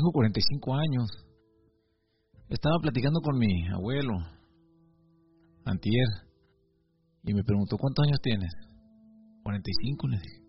Tengo 45 años. Estaba platicando con mi abuelo, antier, y me preguntó, ¿cuántos años tienes? 45, le dije.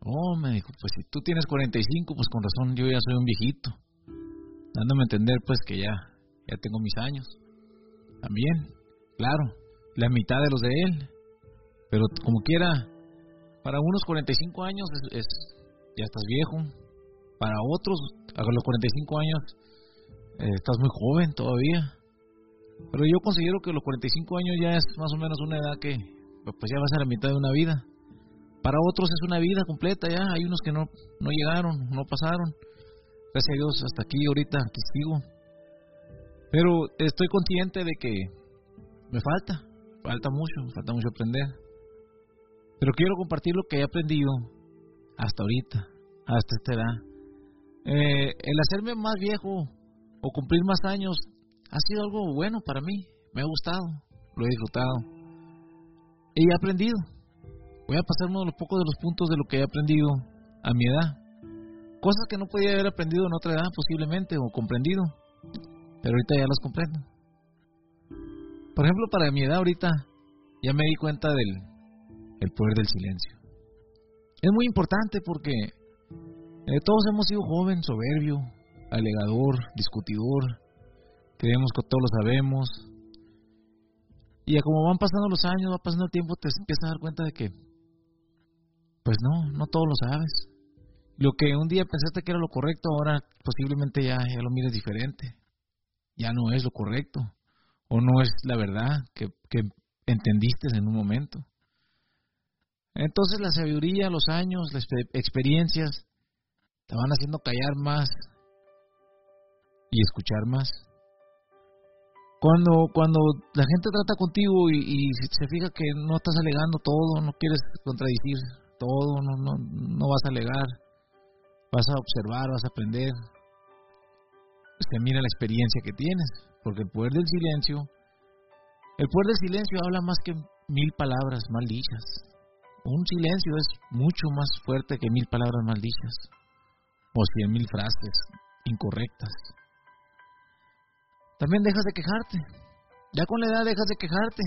Oh, me dijo, pues si tú tienes 45, pues con razón yo ya soy un viejito. Dándome a entender, pues que ya, ya tengo mis años. También, claro, la mitad de los de él. Pero como quiera, para unos 45 años es, ya estás viejo. Para otros, a los 45 años, eh, estás muy joven todavía. Pero yo considero que los 45 años ya es más o menos una edad que pues ya va a la mitad de una vida. Para otros es una vida completa ya. Hay unos que no, no llegaron, no pasaron. Gracias a Dios, hasta aquí ahorita, aquí sigo. Pero estoy consciente de que me falta, falta mucho, falta mucho aprender. Pero quiero compartir lo que he aprendido hasta ahorita, hasta esta edad. Eh, el hacerme más viejo o cumplir más años ha sido algo bueno para mí. Me ha gustado, lo he disfrutado. Y he aprendido. Voy a pasar uno de los pocos de los puntos de lo que he aprendido a mi edad. Cosas que no podía haber aprendido en otra edad posiblemente o comprendido. Pero ahorita ya las comprendo. Por ejemplo, para mi edad ahorita ya me di cuenta del el poder del silencio. Es muy importante porque eh, todos hemos sido joven, soberbio, alegador, discutidor, creemos que todo lo sabemos. Y ya como van pasando los años, va pasando el tiempo, te empiezas a dar cuenta de que, pues no, no todo lo sabes. Lo que un día pensaste que era lo correcto, ahora posiblemente ya, ya lo mires diferente. Ya no es lo correcto. O no es la verdad que, que entendiste en un momento. Entonces la sabiduría, los años, las experiencias te van haciendo callar más y escuchar más. Cuando, cuando la gente trata contigo y, y se fija que no estás alegando todo, no quieres contradicir todo, no, no, no vas a alegar, vas a observar, vas a aprender, se mira la experiencia que tienes, porque el poder del silencio, el poder del silencio habla más que mil palabras mal dichas. Un silencio es mucho más fuerte que mil palabras mal dichas o cien mil frases incorrectas. También dejas de quejarte. Ya con la edad dejas de quejarte.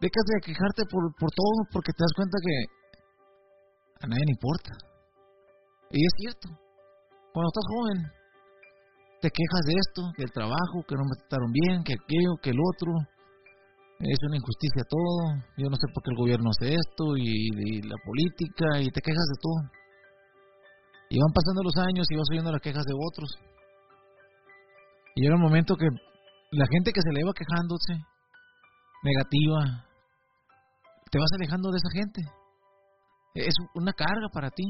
Dejas de quejarte por, por todo porque te das cuenta que a nadie le importa. Y es cierto. Cuando estás joven, te quejas de esto, que el trabajo, que no me trataron bien, que aquello, que el otro. Es una injusticia todo. Yo no sé por qué el gobierno hace esto y, y la política y te quejas de todo. Y van pasando los años y vas oyendo las quejas de otros. Y era un momento que la gente que se le iba quejándose, negativa, te vas alejando de esa gente. Es una carga para ti.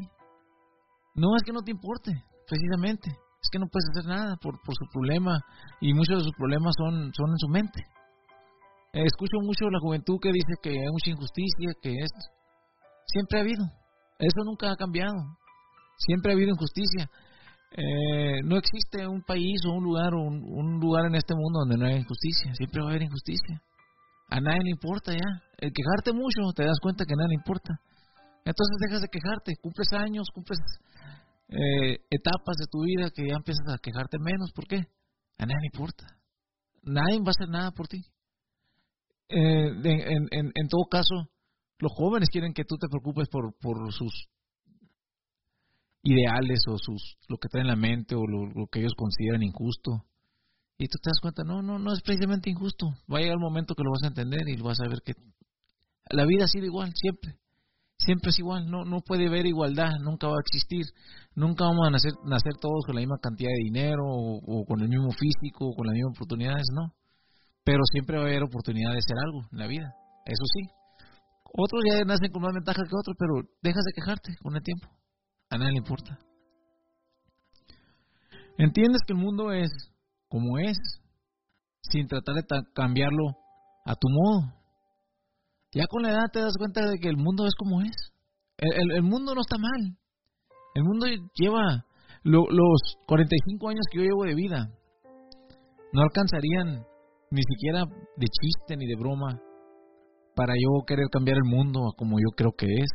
No es que no te importe, precisamente. Es que no puedes hacer nada por, por su problema y muchos de sus problemas son, son en su mente. Escucho mucho la juventud que dice que hay mucha injusticia, que es... Siempre ha habido. Eso nunca ha cambiado. Siempre ha habido injusticia. Eh, no existe un país o un lugar o un, lugar en este mundo donde no haya injusticia. Siempre va a haber injusticia. A nadie le importa ya. El quejarte mucho te das cuenta que a nadie le importa. Entonces dejas de quejarte. Cumples años, cumples eh, etapas de tu vida que ya empiezas a quejarte menos. ¿Por qué? A nadie le importa. Nadie va a hacer nada por ti. Eh, en, en, en, todo caso, los jóvenes quieren que tú te preocupes por, por sus ideales o sus lo que traen en la mente o lo, que ellos consideran injusto. Y tú te das cuenta, no, no, no es precisamente injusto. Va a llegar el momento que lo vas a entender y vas a ver que la vida ha sido igual, siempre. Siempre es igual, no, no puede haber igualdad, nunca va a existir. Nunca vamos a nacer, nacer todos con la misma cantidad de dinero o, con el mismo físico o con las mismas oportunidades, no. Pero siempre va a haber oportunidad de hacer algo en la vida, eso sí. Otros ya nacen con más ventaja que otros, pero dejas de quejarte con el tiempo. A nadie le importa. Entiendes que el mundo es como es, sin tratar de cambiarlo a tu modo. Ya con la edad te das cuenta de que el mundo es como es. El, mundo no está mal. El mundo lleva los 45 años que yo llevo de vida. No alcanzarían ni siquiera de chiste ni de broma para yo querer cambiar el mundo como yo creo que es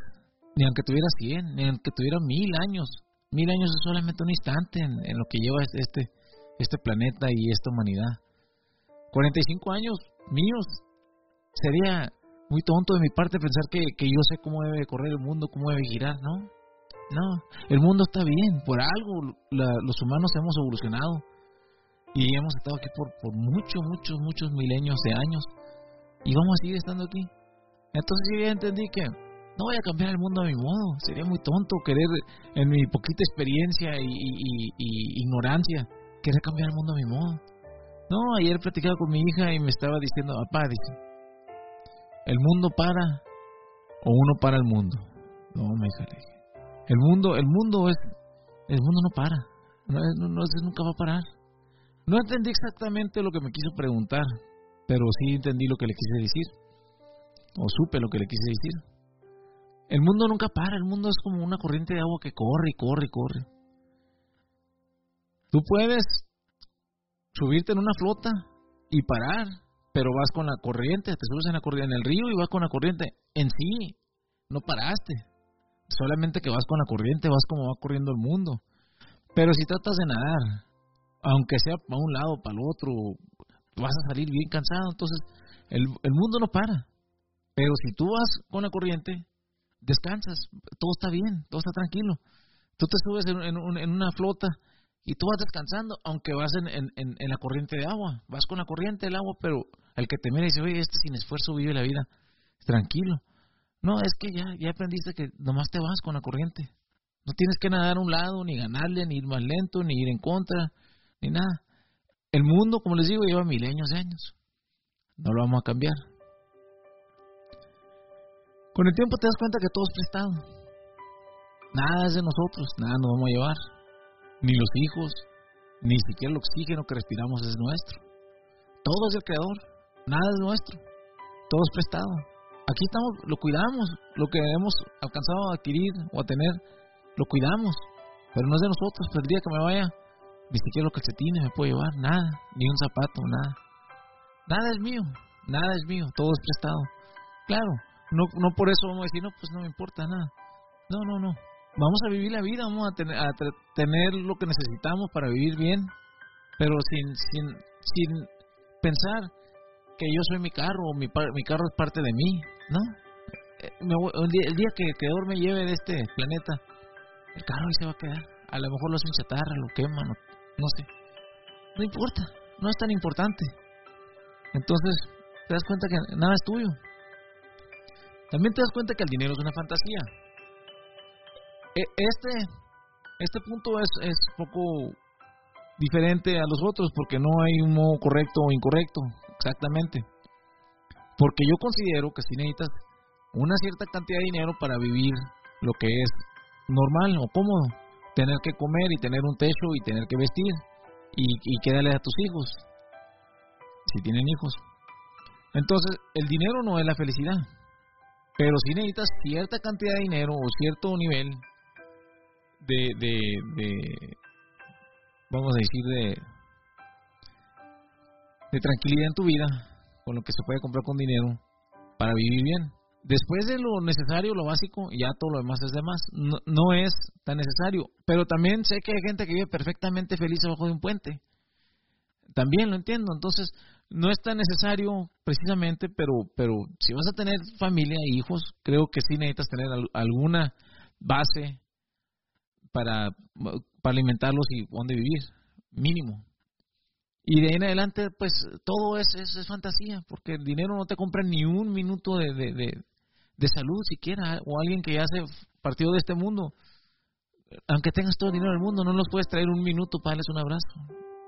ni aunque tuviera 100, ni aunque tuviera mil años, Mil años es solamente un instante en, lo que lleva este, este planeta y esta humanidad. 45 años míos sería muy tonto de mi parte pensar que, que yo sé cómo debe correr el mundo, cómo debe girar, ¿no? No, el mundo está bien, por algo los humanos hemos evolucionado y hemos estado aquí por, por muchos, muchos, muchos milenios de años y vamos a seguir estando aquí. Entonces yo ya entendí que no voy a cambiar el mundo a mi modo, sería muy tonto querer en mi poquita experiencia y, ignorancia querer cambiar el mundo a mi modo. No, ayer platicaba con mi hija y me estaba diciendo, papá, dice, ¿el mundo para o uno para el mundo? No, me hija, el mundo, el mundo es, el mundo no para, no, no, no, nunca va a parar. No entendí exactamente lo que me quiso preguntar, pero sí entendí lo que le quise decir, o supe lo que le quise decir. El mundo nunca para, el mundo es como una corriente de agua que corre y corre y corre. Tú puedes subirte en una flota y parar, pero vas con la corriente, te subes en la corriente en el río y vas con la corriente. En sí, no paraste. Solamente que vas con la corriente, vas como va corriendo el mundo. Pero si tratas de nadar, aunque sea para un lado, para el otro, vas a salir bien cansado. Entonces, el, el mundo no para. Pero si tú vas con la corriente, descansas, todo está bien, todo está tranquilo. Tú te subes en, en una flota y tú vas descansando, aunque vas en, en, en, la corriente de agua, vas con la corriente del agua, pero el que te mira y dice, oye, este sin esfuerzo vive la vida, tranquilo. No, es que ya, ya aprendiste que nomás te vas con la corriente. No tienes que nadar a un lado, ni ganarle, ni ir más lento, ni ir en contra, ni nada. El mundo, como les digo, lleva milenios de años. No lo vamos a cambiar. Con el tiempo te das cuenta que todo es prestado. Nada es de nosotros, nada nos vamos a llevar ni los hijos, ni siquiera el oxígeno que respiramos es nuestro. Todo es del Creador, nada es nuestro, todo es prestado. Aquí estamos, lo cuidamos, lo que hemos alcanzado a adquirir o a tener, lo cuidamos, pero no es de nosotros, pero el día que me vaya, ni siquiera los calcetines me puedo llevar, nada, ni un zapato, nada. Nada es mío, nada es mío, todo es prestado. Claro, no, no por eso vamos a decir, no, pues no me importa nada. No, no, no vamos a vivir la vida, vamos a tener, a tener lo que necesitamos para vivir bien, pero sin, sin, sin pensar que yo soy mi carro mi, mi carro es parte de mí, ¿no? Eh, el, día, que el creador me lleve de este planeta, el carro ahí se va a quedar. A lo mejor lo hacen chatarra, lo queman, no, no sé. No importa, no es tan importante. Entonces, te das cuenta que nada es tuyo. También te das cuenta que el dinero es una fantasía. E, este, este punto es, es poco diferente a los otros porque no hay un modo correcto o incorrecto, exactamente. Porque yo considero que si necesitas una cierta cantidad de dinero para vivir lo que es normal o cómodo, tener que comer y tener un techo y tener que vestir y, y a tus hijos, si tienen hijos. Entonces, el dinero no es la felicidad, pero si necesitas cierta cantidad de dinero o cierto nivel de, de, de vamos a decir, de, de tranquilidad en tu vida, con lo que se puede comprar con dinero, para vivir bien. Después de lo necesario, lo básico, ya todo lo demás es demás. No, no es tan necesario. Pero también sé que hay gente que vive perfectamente feliz abajo de un puente. También lo entiendo. Entonces, no es tan necesario precisamente, pero, pero si vas a tener familia e hijos, creo que sí necesitas tener alguna base para, para alimentarlos y dónde vivir, mínimo. Y de ahí en adelante, pues todo es, es, fantasía, porque el dinero no te compra ni un minuto de, de, de, salud siquiera, o alguien que ya se partido de este mundo. Aunque tengas todo el dinero del mundo, no los puedes traer un minuto para darles un abrazo.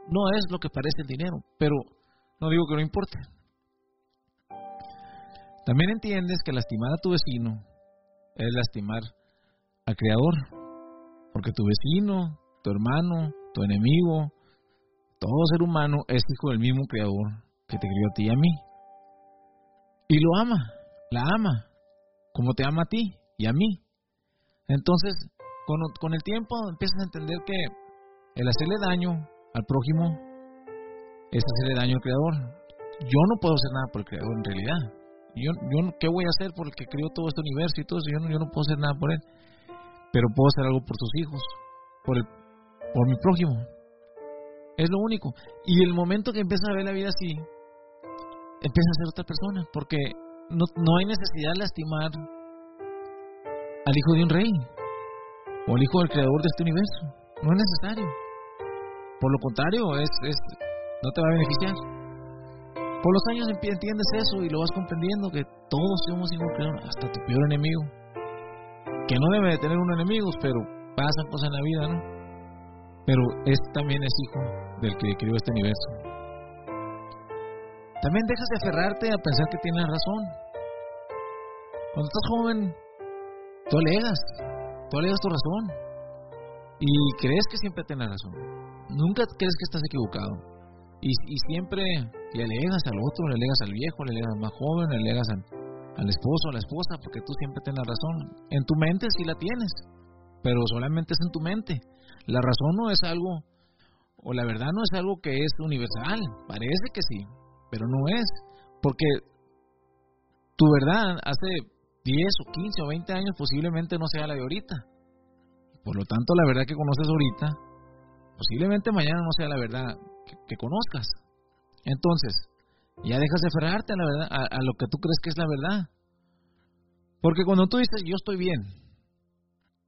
No es lo que parece el dinero, pero no digo que no importe. También entiendes que lastimar a tu vecino es lastimar al Creador. Porque tu vecino, tu hermano, tu enemigo, todo ser humano es hijo del mismo creador que te crió a ti y a mí. Y lo ama, la ama, como te ama a ti y a mí. Entonces, con, con el tiempo empiezas a entender que el hacerle daño al prójimo es hacerle daño al creador. Yo no puedo hacer nada por el creador en realidad. Yo, yo ¿Qué voy a hacer por el que creó todo este universo y todo eso? Yo no, yo no puedo hacer nada por él pero puedo hacer algo por sus hijos. por, el, por mi prójimo. Es lo único. Y el momento que empieza a ver la vida así, empieza a ser otra persona, porque no, no hay necesidad de lastimar al hijo de un rey o al hijo del creador de este universo. No es necesario. Por lo contrario, es, es no te va a beneficiar. Por los años entiendes eso y lo vas comprendiendo que todos somos creador, hasta tu peor enemigo. Que no debe de tener un enemigo, pero pasan cosas en la vida, ¿no? Pero es también es hijo del que creó este universo. También dejas de aferrarte a pensar que tienes razón. Cuando estás joven, tú alegas, tú alegas tu razón. Y crees que siempre tienes razón. Nunca crees que estás equivocado. Y, siempre le alegas al otro, le alegas al viejo, le alegas al más joven, le alegas al, al esposo, a la esposa, porque tú siempre tienes la razón. En tu mente sí la tienes, pero solamente es en tu mente. La razón no es algo, o la verdad no es algo que es universal. Parece que sí, pero no es. Porque tu verdad hace 10 o 15 o 20 años posiblemente no sea la de ahorita. Por lo tanto, la verdad que conoces ahorita, posiblemente mañana no sea la verdad que, conozcas. Entonces, ya dejas de aferrarte a, la verdad, a, lo que tú crees que es la verdad. Porque cuando tú dices yo estoy bien,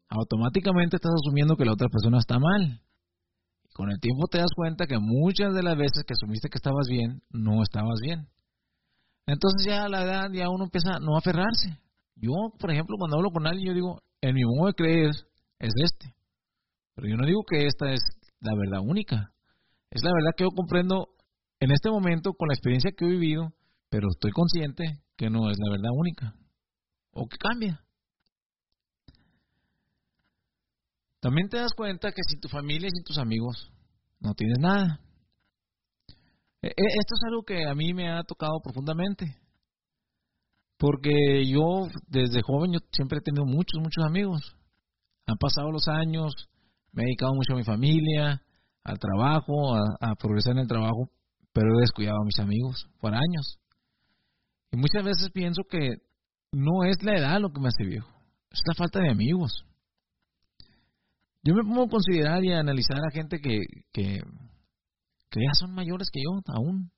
automáticamente estás asumiendo que la otra persona está mal. Y con el tiempo te das cuenta que muchas de las veces que asumiste que estabas bien, no estabas bien. Entonces ya a la edad ya uno empieza a no aferrarse. Yo, por ejemplo, cuando hablo con alguien, yo digo, en mi modo de creer es este. Pero yo no digo que esta es la verdad única. Es la verdad que yo comprendo en este momento con la experiencia que he vivido, pero estoy consciente que no es la verdad única o que cambia. También te das cuenta que sin tu familia y sin tus amigos no tienes nada. E, e, esto es algo que a mí me ha tocado profundamente. Porque yo desde joven yo siempre he tenido muchos, muchos amigos. Han pasado los años, me he dedicado mucho a mi familia, al trabajo, a, progresar en el trabajo, pero he descuidado a mis amigos por años. Y muchas veces pienso que no es la edad lo que me hace viejo, es la falta de amigos. Yo me pongo a considerar y a analizar a gente que, que, que ya son mayores que yo aún.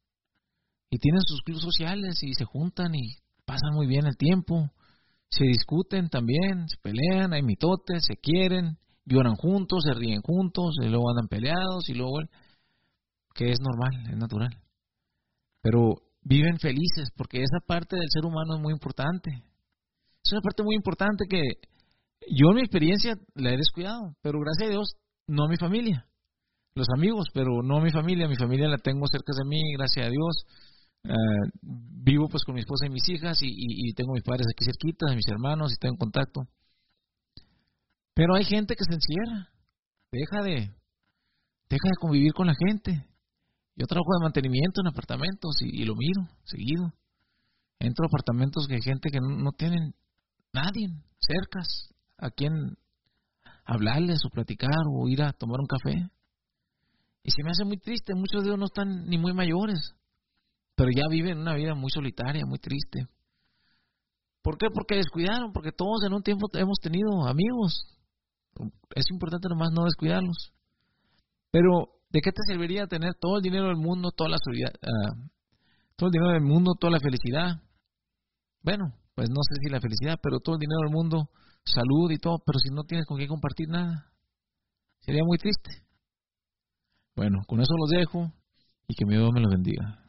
Y tienen sus clubes sociales y se juntan y pasan muy bien el tiempo. Se discuten también, se pelean, hay mitotes, se quieren lloran juntos, se ríen juntos, y luego andan peleados y luego que es normal, es natural. Pero viven felices porque esa parte del ser humano es muy importante. Es una parte muy importante que yo en mi experiencia la he descuidado, pero gracias a Dios no a mi familia. Los amigos, pero no a mi familia. Mi familia la tengo cerca de mí, gracias a Dios. Eh, vivo pues con mi esposa y mis hijas y, y, tengo mis padres aquí cerquita, mis hermanos y tengo contacto. Pero hay gente que se encierra, deja de, deja de convivir con la gente. Yo trabajo de mantenimiento en apartamentos y, lo miro seguido. Entro a apartamentos que hay gente que no, tienen nadie cercas a quien hablarles o platicar o ir a tomar un café. Y se me hace muy triste, muchos de ellos no están ni muy mayores, pero ya viven una vida muy solitaria, muy triste. ¿Por qué? Porque descuidaron, porque todos en un tiempo hemos tenido amigos, es importante nomás no descuidarlos. Pero, ¿de qué te serviría tener todo el dinero del mundo, toda la ah, todo el dinero del mundo, toda la felicidad? Bueno, pues no sé si la felicidad, pero todo el dinero del mundo, salud y todo, pero si no tienes con qué compartir nada, sería muy triste. Bueno, con eso los dejo y que mi Dios me los bendiga.